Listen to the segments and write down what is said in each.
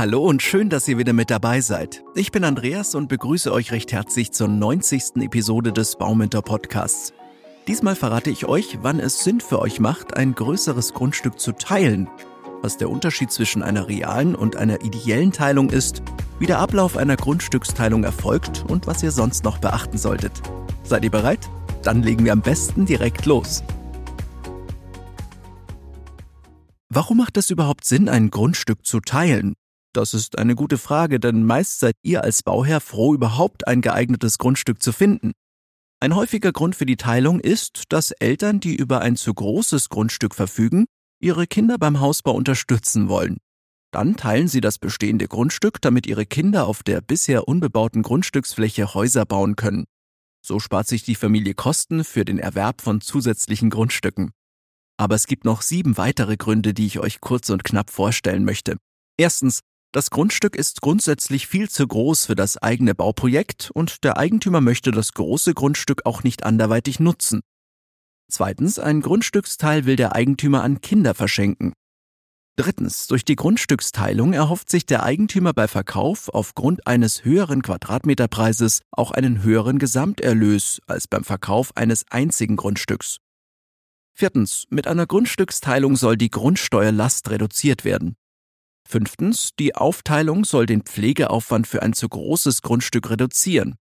Hallo und schön, dass ihr wieder mit dabei seid. Ich bin Andreas und begrüße euch recht herzlich zur 90. Episode des Bauminter Podcasts. Diesmal verrate ich euch, wann es Sinn für euch macht, ein größeres Grundstück zu teilen, was der Unterschied zwischen einer realen und einer ideellen Teilung ist, wie der Ablauf einer Grundstücksteilung erfolgt und was ihr sonst noch beachten solltet. Seid ihr bereit? Dann legen wir am besten direkt los. Warum macht es überhaupt Sinn, ein Grundstück zu teilen? Das ist eine gute Frage, denn meist seid ihr als Bauherr froh, überhaupt ein geeignetes Grundstück zu finden. Ein häufiger Grund für die Teilung ist, dass Eltern, die über ein zu großes Grundstück verfügen, ihre Kinder beim Hausbau unterstützen wollen. Dann teilen sie das bestehende Grundstück, damit ihre Kinder auf der bisher unbebauten Grundstücksfläche Häuser bauen können. So spart sich die Familie Kosten für den Erwerb von zusätzlichen Grundstücken. Aber es gibt noch sieben weitere Gründe, die ich euch kurz und knapp vorstellen möchte. Erstens, das Grundstück ist grundsätzlich viel zu groß für das eigene Bauprojekt und der Eigentümer möchte das große Grundstück auch nicht anderweitig nutzen. Zweitens, ein Grundstücksteil will der Eigentümer an Kinder verschenken. Drittens, durch die Grundstücksteilung erhofft sich der Eigentümer bei Verkauf aufgrund eines höheren Quadratmeterpreises auch einen höheren Gesamterlös als beim Verkauf eines einzigen Grundstücks. Viertens, mit einer Grundstücksteilung soll die Grundsteuerlast reduziert werden. Fünftens, die Aufteilung soll den Pflegeaufwand für ein zu großes Grundstück reduzieren.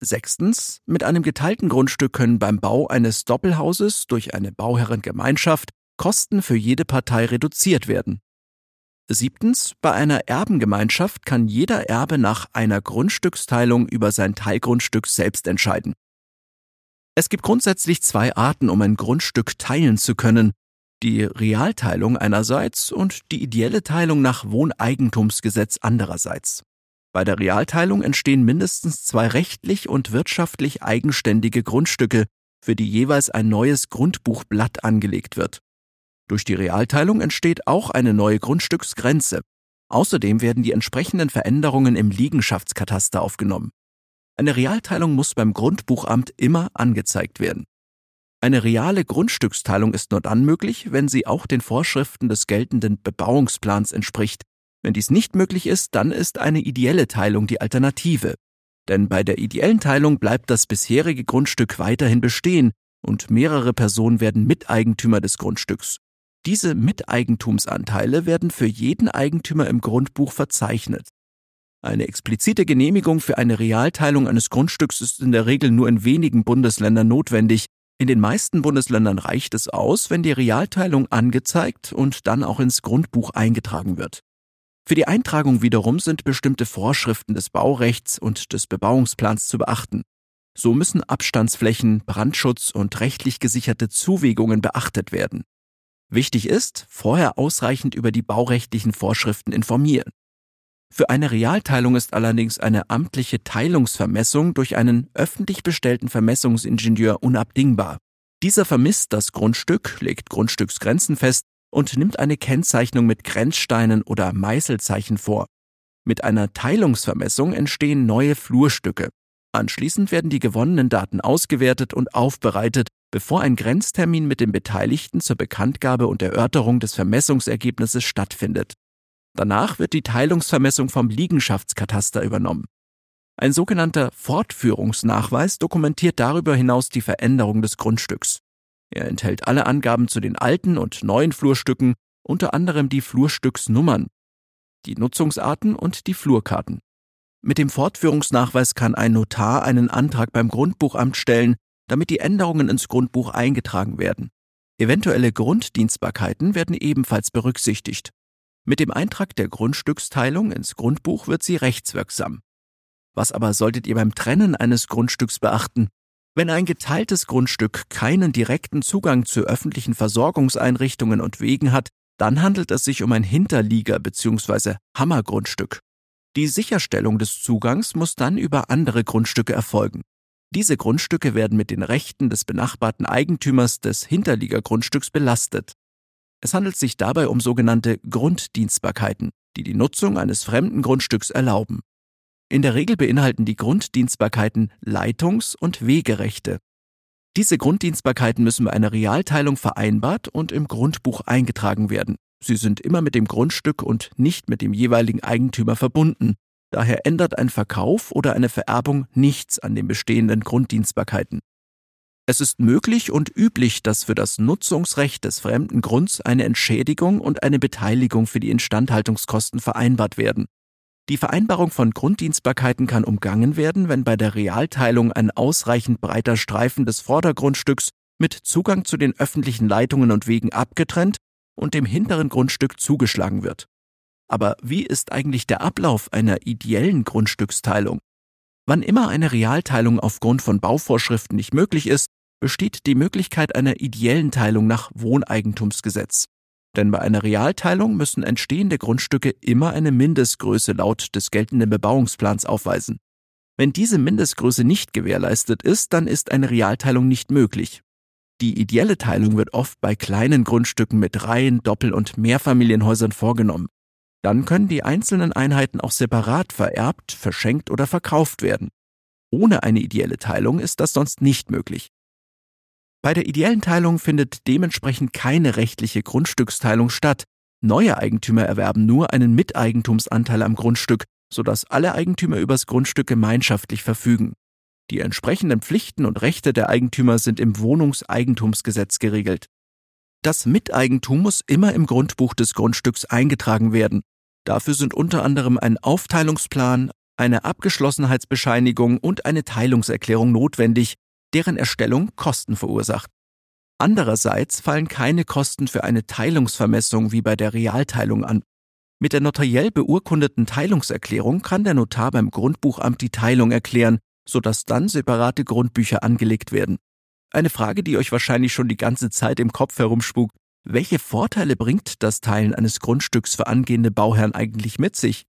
Sechstens, mit einem geteilten Grundstück können beim Bau eines Doppelhauses durch eine Bauherrengemeinschaft Kosten für jede Partei reduziert werden. Siebtens, bei einer Erbengemeinschaft kann jeder Erbe nach einer Grundstücksteilung über sein Teilgrundstück selbst entscheiden. Es gibt grundsätzlich zwei Arten, um ein Grundstück teilen zu können, die Realteilung einerseits und die ideelle Teilung nach Wohneigentumsgesetz andererseits. Bei der Realteilung entstehen mindestens zwei rechtlich und wirtschaftlich eigenständige Grundstücke, für die jeweils ein neues Grundbuchblatt angelegt wird. Durch die Realteilung entsteht auch eine neue Grundstücksgrenze. Außerdem werden die entsprechenden Veränderungen im Liegenschaftskataster aufgenommen. Eine Realteilung muss beim Grundbuchamt immer angezeigt werden. Eine reale Grundstücksteilung ist nur dann möglich, wenn sie auch den Vorschriften des geltenden Bebauungsplans entspricht. Wenn dies nicht möglich ist, dann ist eine ideelle Teilung die Alternative. Denn bei der ideellen Teilung bleibt das bisherige Grundstück weiterhin bestehen und mehrere Personen werden Miteigentümer des Grundstücks. Diese Miteigentumsanteile werden für jeden Eigentümer im Grundbuch verzeichnet. Eine explizite Genehmigung für eine Realteilung eines Grundstücks ist in der Regel nur in wenigen Bundesländern notwendig, in den meisten Bundesländern reicht es aus, wenn die Realteilung angezeigt und dann auch ins Grundbuch eingetragen wird. Für die Eintragung wiederum sind bestimmte Vorschriften des Baurechts und des Bebauungsplans zu beachten. So müssen Abstandsflächen, Brandschutz und rechtlich gesicherte Zuwegungen beachtet werden. Wichtig ist, vorher ausreichend über die baurechtlichen Vorschriften informieren. Für eine Realteilung ist allerdings eine amtliche Teilungsvermessung durch einen öffentlich bestellten Vermessungsingenieur unabdingbar. Dieser vermisst das Grundstück, legt Grundstücksgrenzen fest und nimmt eine Kennzeichnung mit Grenzsteinen oder Meißelzeichen vor. Mit einer Teilungsvermessung entstehen neue Flurstücke. Anschließend werden die gewonnenen Daten ausgewertet und aufbereitet, bevor ein Grenztermin mit den Beteiligten zur Bekanntgabe und Erörterung des Vermessungsergebnisses stattfindet. Danach wird die Teilungsvermessung vom Liegenschaftskataster übernommen. Ein sogenannter Fortführungsnachweis dokumentiert darüber hinaus die Veränderung des Grundstücks. Er enthält alle Angaben zu den alten und neuen Flurstücken, unter anderem die Flurstücksnummern, die Nutzungsarten und die Flurkarten. Mit dem Fortführungsnachweis kann ein Notar einen Antrag beim Grundbuchamt stellen, damit die Änderungen ins Grundbuch eingetragen werden. Eventuelle Grunddienstbarkeiten werden ebenfalls berücksichtigt. Mit dem Eintrag der Grundstücksteilung ins Grundbuch wird sie rechtswirksam. Was aber solltet ihr beim Trennen eines Grundstücks beachten? Wenn ein geteiltes Grundstück keinen direkten Zugang zu öffentlichen Versorgungseinrichtungen und Wegen hat, dann handelt es sich um ein Hinterlieger bzw. Hammergrundstück. Die Sicherstellung des Zugangs muss dann über andere Grundstücke erfolgen. Diese Grundstücke werden mit den Rechten des benachbarten Eigentümers des Hinterliegergrundstücks belastet. Es handelt sich dabei um sogenannte Grunddienstbarkeiten, die die Nutzung eines fremden Grundstücks erlauben. In der Regel beinhalten die Grunddienstbarkeiten Leitungs- und Wegerechte. Diese Grunddienstbarkeiten müssen bei einer Realteilung vereinbart und im Grundbuch eingetragen werden. Sie sind immer mit dem Grundstück und nicht mit dem jeweiligen Eigentümer verbunden. Daher ändert ein Verkauf oder eine Vererbung nichts an den bestehenden Grunddienstbarkeiten. Es ist möglich und üblich, dass für das Nutzungsrecht des fremden Grunds eine Entschädigung und eine Beteiligung für die Instandhaltungskosten vereinbart werden. Die Vereinbarung von Grunddienstbarkeiten kann umgangen werden, wenn bei der Realteilung ein ausreichend breiter Streifen des Vordergrundstücks mit Zugang zu den öffentlichen Leitungen und Wegen abgetrennt und dem hinteren Grundstück zugeschlagen wird. Aber wie ist eigentlich der Ablauf einer ideellen Grundstücksteilung? Wann immer eine Realteilung aufgrund von Bauvorschriften nicht möglich ist, besteht die Möglichkeit einer ideellen Teilung nach Wohneigentumsgesetz. Denn bei einer Realteilung müssen entstehende Grundstücke immer eine Mindestgröße laut des geltenden Bebauungsplans aufweisen. Wenn diese Mindestgröße nicht gewährleistet ist, dann ist eine Realteilung nicht möglich. Die ideelle Teilung wird oft bei kleinen Grundstücken mit Reihen, Doppel- und Mehrfamilienhäusern vorgenommen. Dann können die einzelnen Einheiten auch separat vererbt, verschenkt oder verkauft werden. Ohne eine ideelle Teilung ist das sonst nicht möglich. Bei der ideellen Teilung findet dementsprechend keine rechtliche Grundstücksteilung statt. Neue Eigentümer erwerben nur einen Miteigentumsanteil am Grundstück, sodass alle Eigentümer übers Grundstück gemeinschaftlich verfügen. Die entsprechenden Pflichten und Rechte der Eigentümer sind im Wohnungseigentumsgesetz geregelt. Das Miteigentum muss immer im Grundbuch des Grundstücks eingetragen werden. Dafür sind unter anderem ein Aufteilungsplan, eine Abgeschlossenheitsbescheinigung und eine Teilungserklärung notwendig, deren Erstellung Kosten verursacht. Andererseits fallen keine Kosten für eine Teilungsvermessung wie bei der Realteilung an. Mit der notariell beurkundeten Teilungserklärung kann der Notar beim Grundbuchamt die Teilung erklären, sodass dann separate Grundbücher angelegt werden. Eine Frage, die euch wahrscheinlich schon die ganze Zeit im Kopf herumspukt. Welche Vorteile bringt das Teilen eines Grundstücks für angehende Bauherren eigentlich mit sich?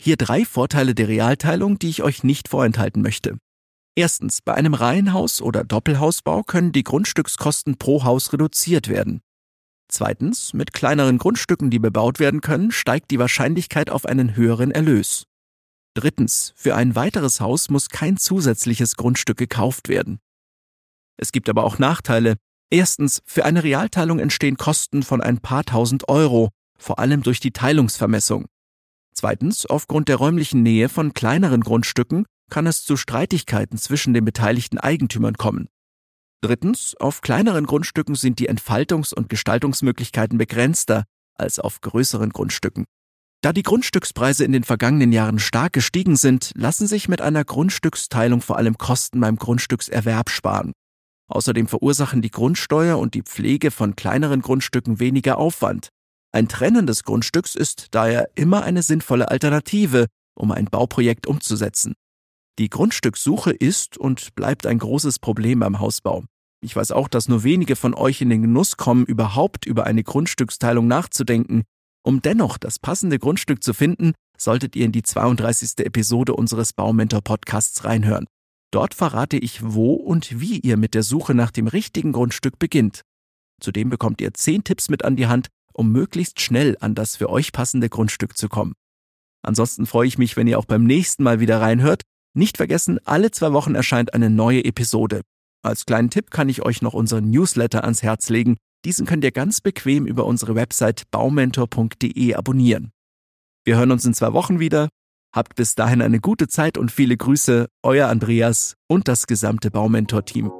Hier drei Vorteile der Realteilung, die ich euch nicht vorenthalten möchte. Erstens, bei einem Reihenhaus oder Doppelhausbau können die Grundstückskosten pro Haus reduziert werden. Zweitens, mit kleineren Grundstücken, die bebaut werden können, steigt die Wahrscheinlichkeit auf einen höheren Erlös. Drittens, für ein weiteres Haus muss kein zusätzliches Grundstück gekauft werden. Es gibt aber auch Nachteile. Erstens, für eine Realteilung entstehen Kosten von ein paar tausend Euro, vor allem durch die Teilungsvermessung. Zweitens, aufgrund der räumlichen Nähe von kleineren Grundstücken kann es zu Streitigkeiten zwischen den beteiligten Eigentümern kommen. Drittens, auf kleineren Grundstücken sind die Entfaltungs- und Gestaltungsmöglichkeiten begrenzter als auf größeren Grundstücken. Da die Grundstückspreise in den vergangenen Jahren stark gestiegen sind, lassen sich mit einer Grundstücksteilung vor allem Kosten beim Grundstückserwerb sparen. Außerdem verursachen die Grundsteuer und die Pflege von kleineren Grundstücken weniger Aufwand. Ein Trennen des Grundstücks ist daher immer eine sinnvolle Alternative, um ein Bauprojekt umzusetzen. Die Grundstückssuche ist und bleibt ein großes Problem beim Hausbau. Ich weiß auch, dass nur wenige von euch in den Genuss kommen, überhaupt über eine Grundstücksteilung nachzudenken. Um dennoch das passende Grundstück zu finden, solltet ihr in die 32. Episode unseres Baumentor Podcasts reinhören. Dort verrate ich, wo und wie ihr mit der Suche nach dem richtigen Grundstück beginnt. Zudem bekommt ihr 10 Tipps mit an die Hand, um möglichst schnell an das für euch passende Grundstück zu kommen. Ansonsten freue ich mich, wenn ihr auch beim nächsten Mal wieder reinhört nicht vergessen, alle zwei Wochen erscheint eine neue Episode. Als kleinen Tipp kann ich euch noch unseren Newsletter ans Herz legen. Diesen könnt ihr ganz bequem über unsere Website baumentor.de abonnieren. Wir hören uns in zwei Wochen wieder. Habt bis dahin eine gute Zeit und viele Grüße, euer Andreas und das gesamte Baumentor-Team.